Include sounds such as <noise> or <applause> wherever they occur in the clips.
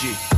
Saúde.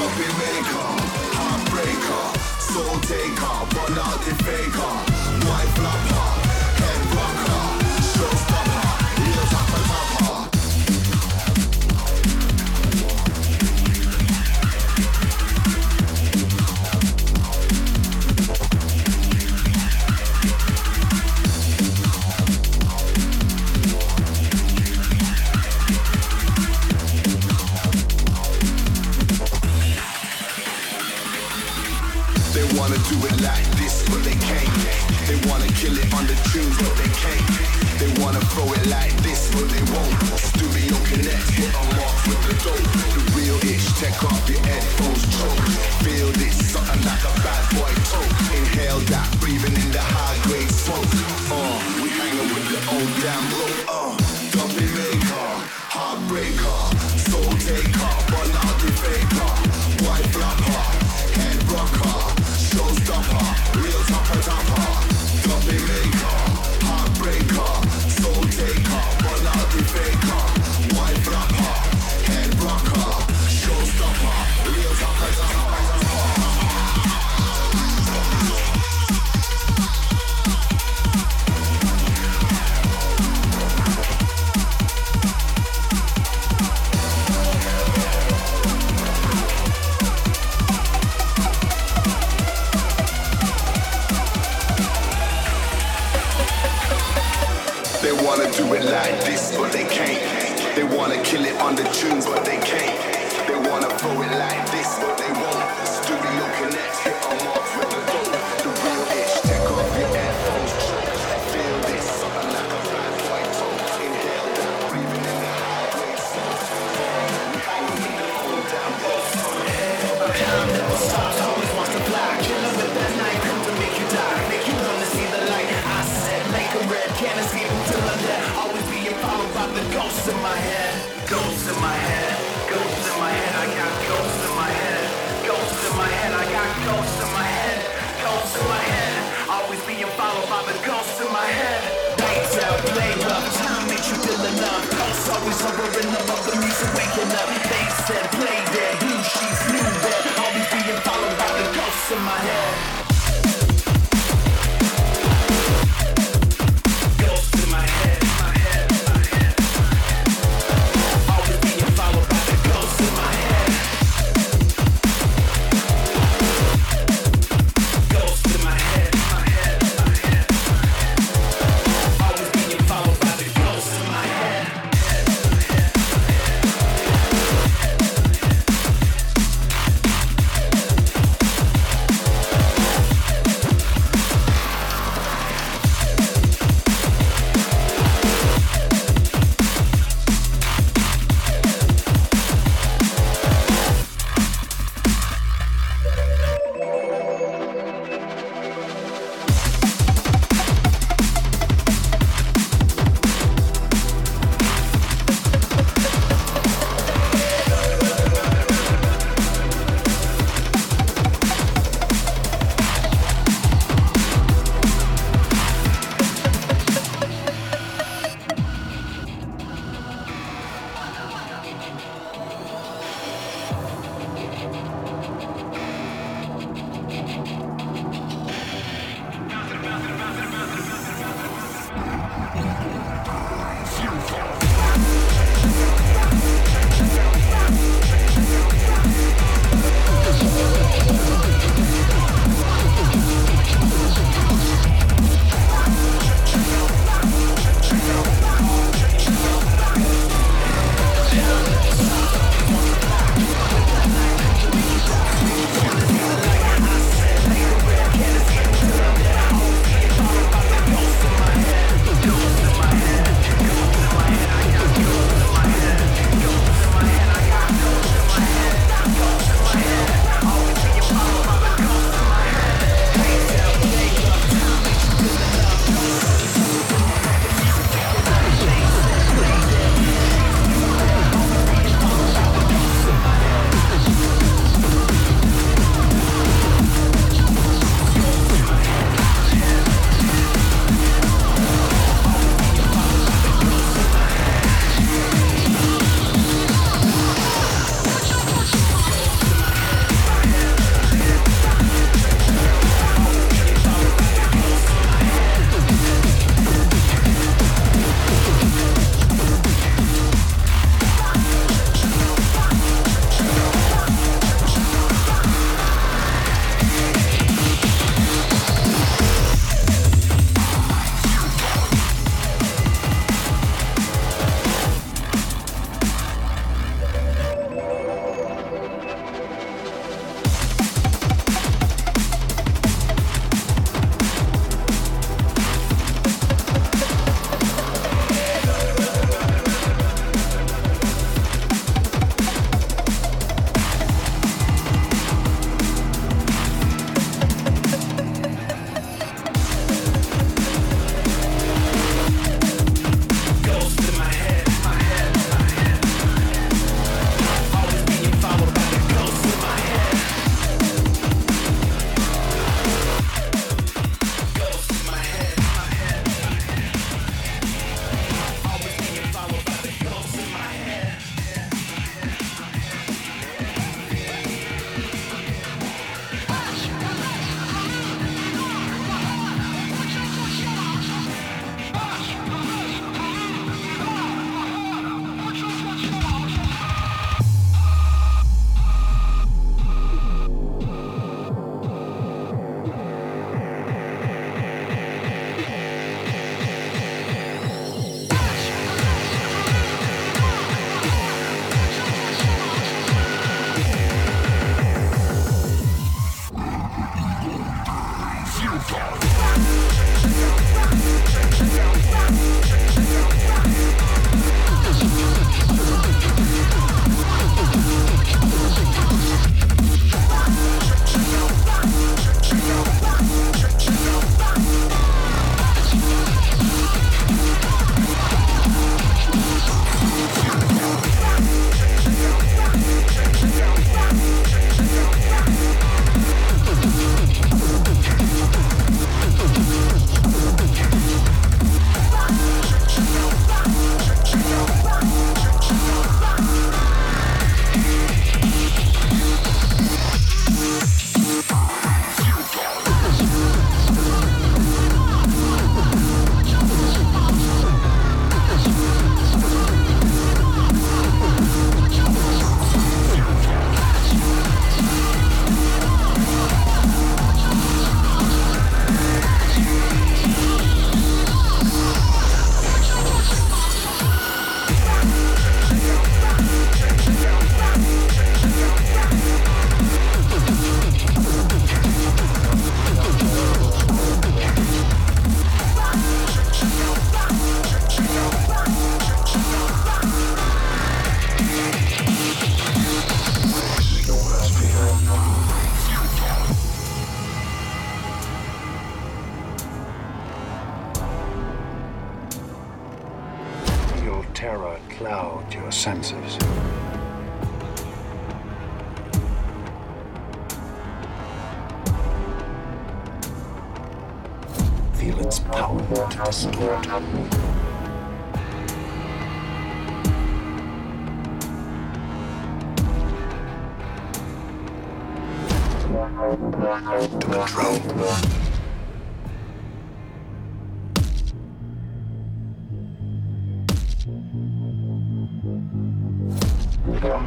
Coffee maker, heartbreaker, soul taker, but not the faker. White flapper.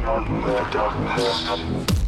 The darkness.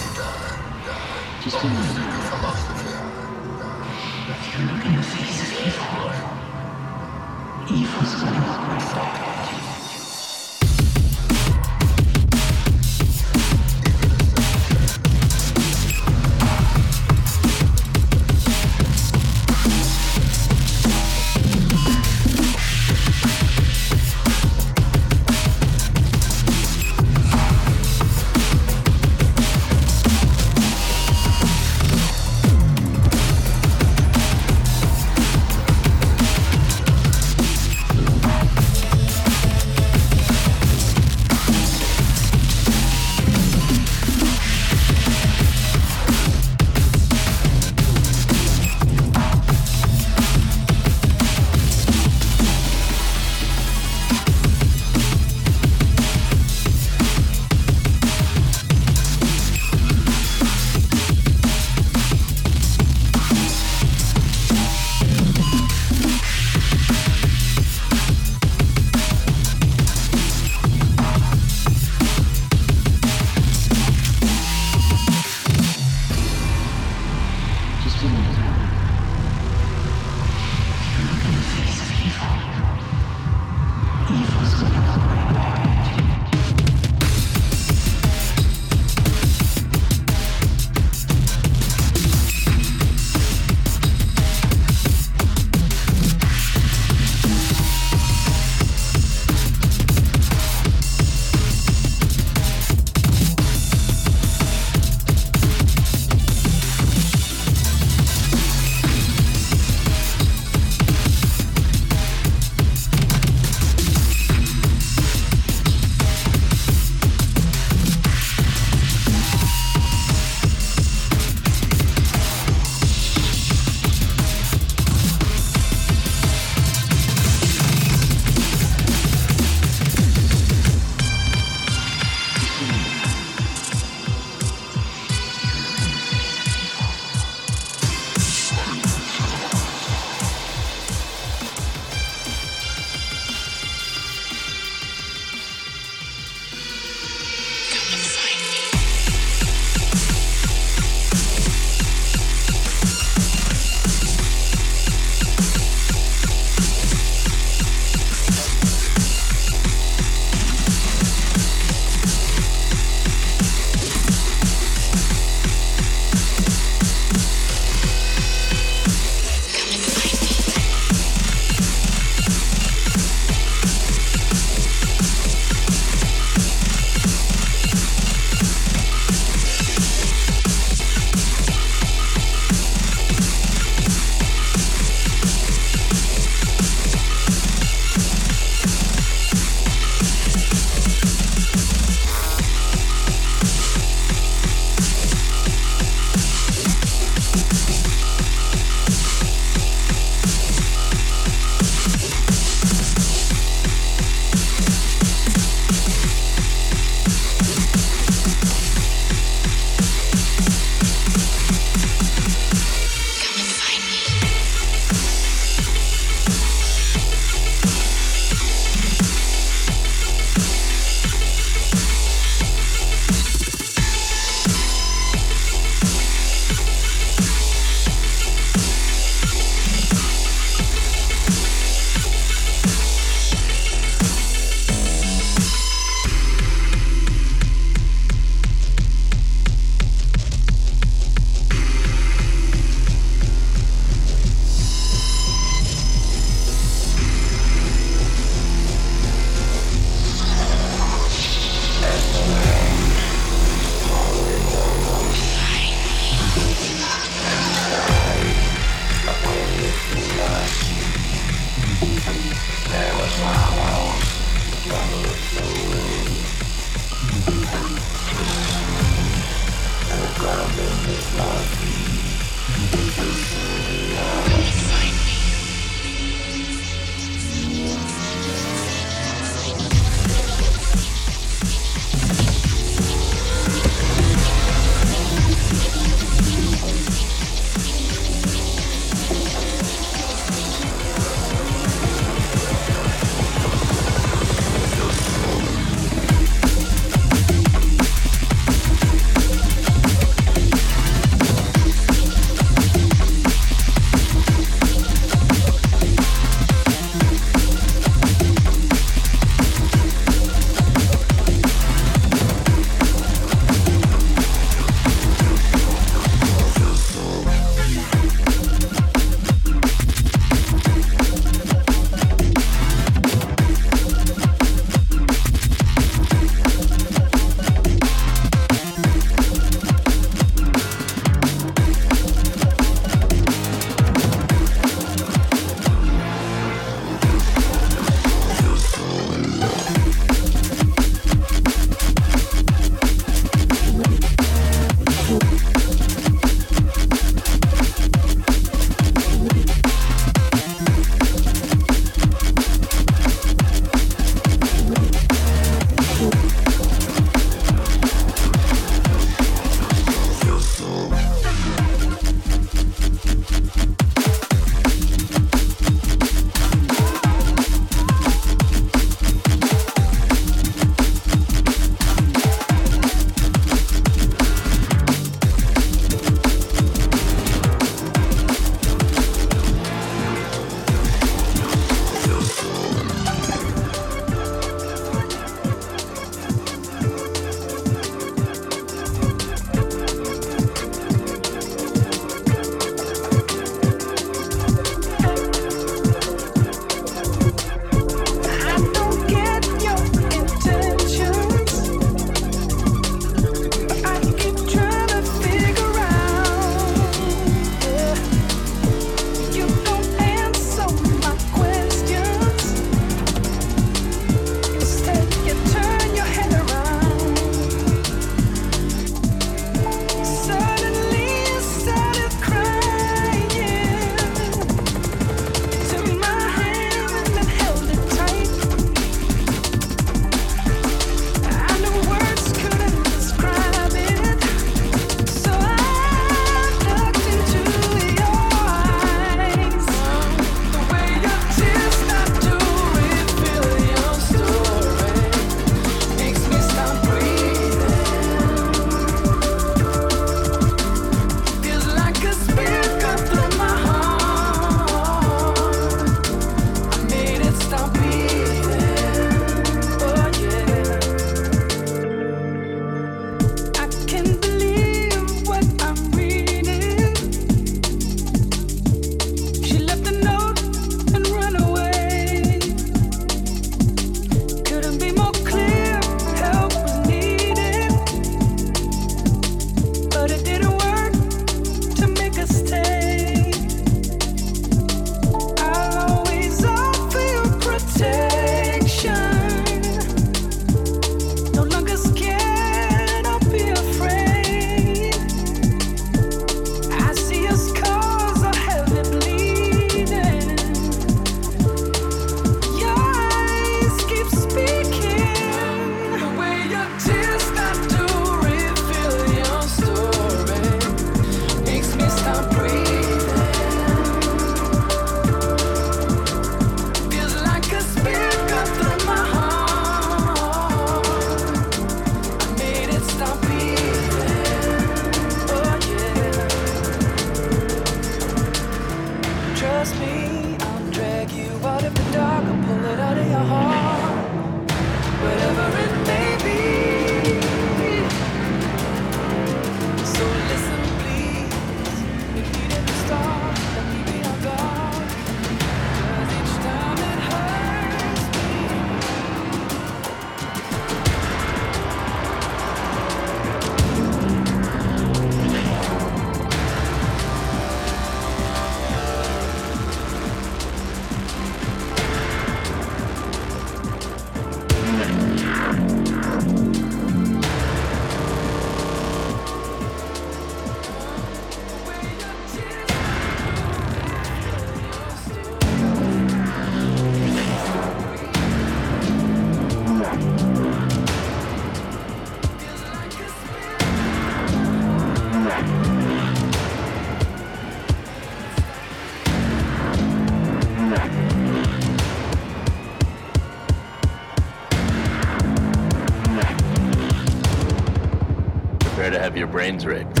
Brains rigged.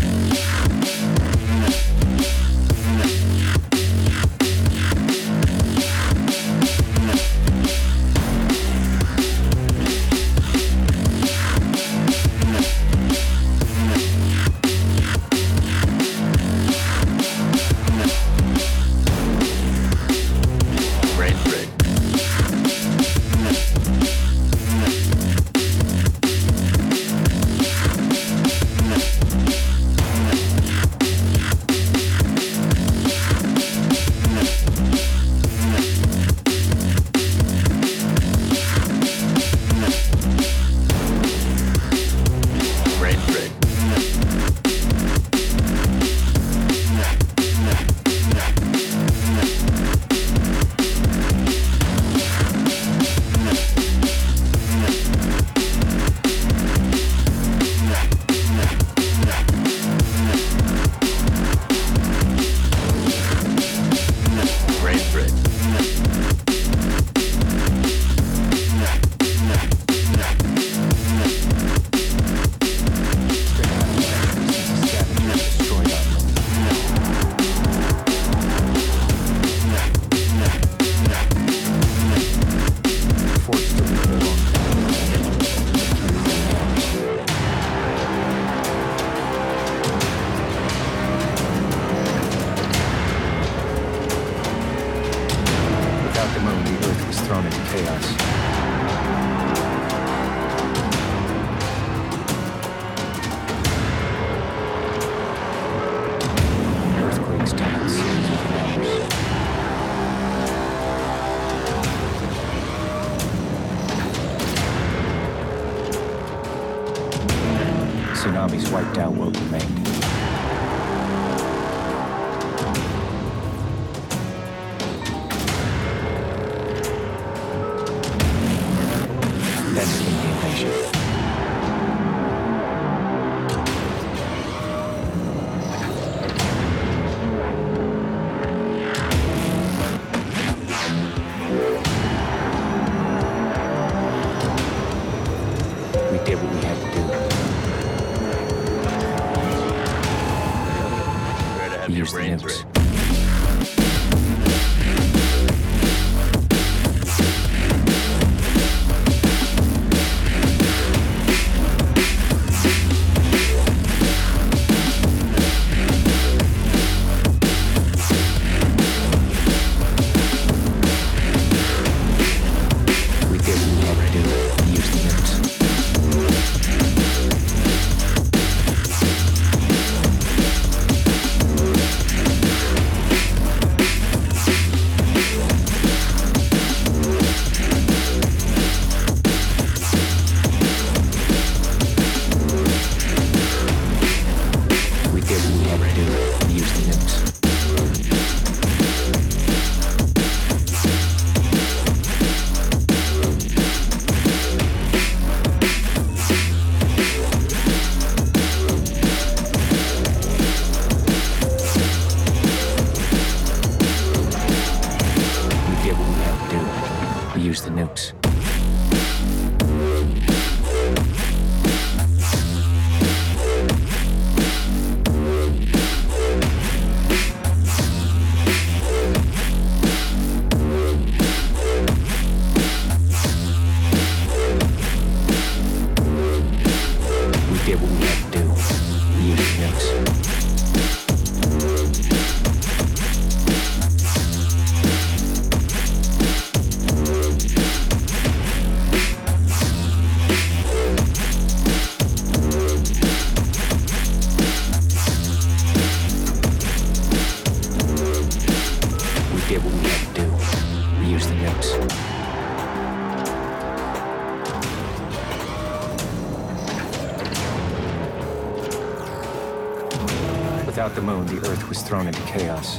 The moon, the Earth was thrown into chaos.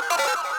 you <laughs>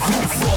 to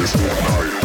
this one night.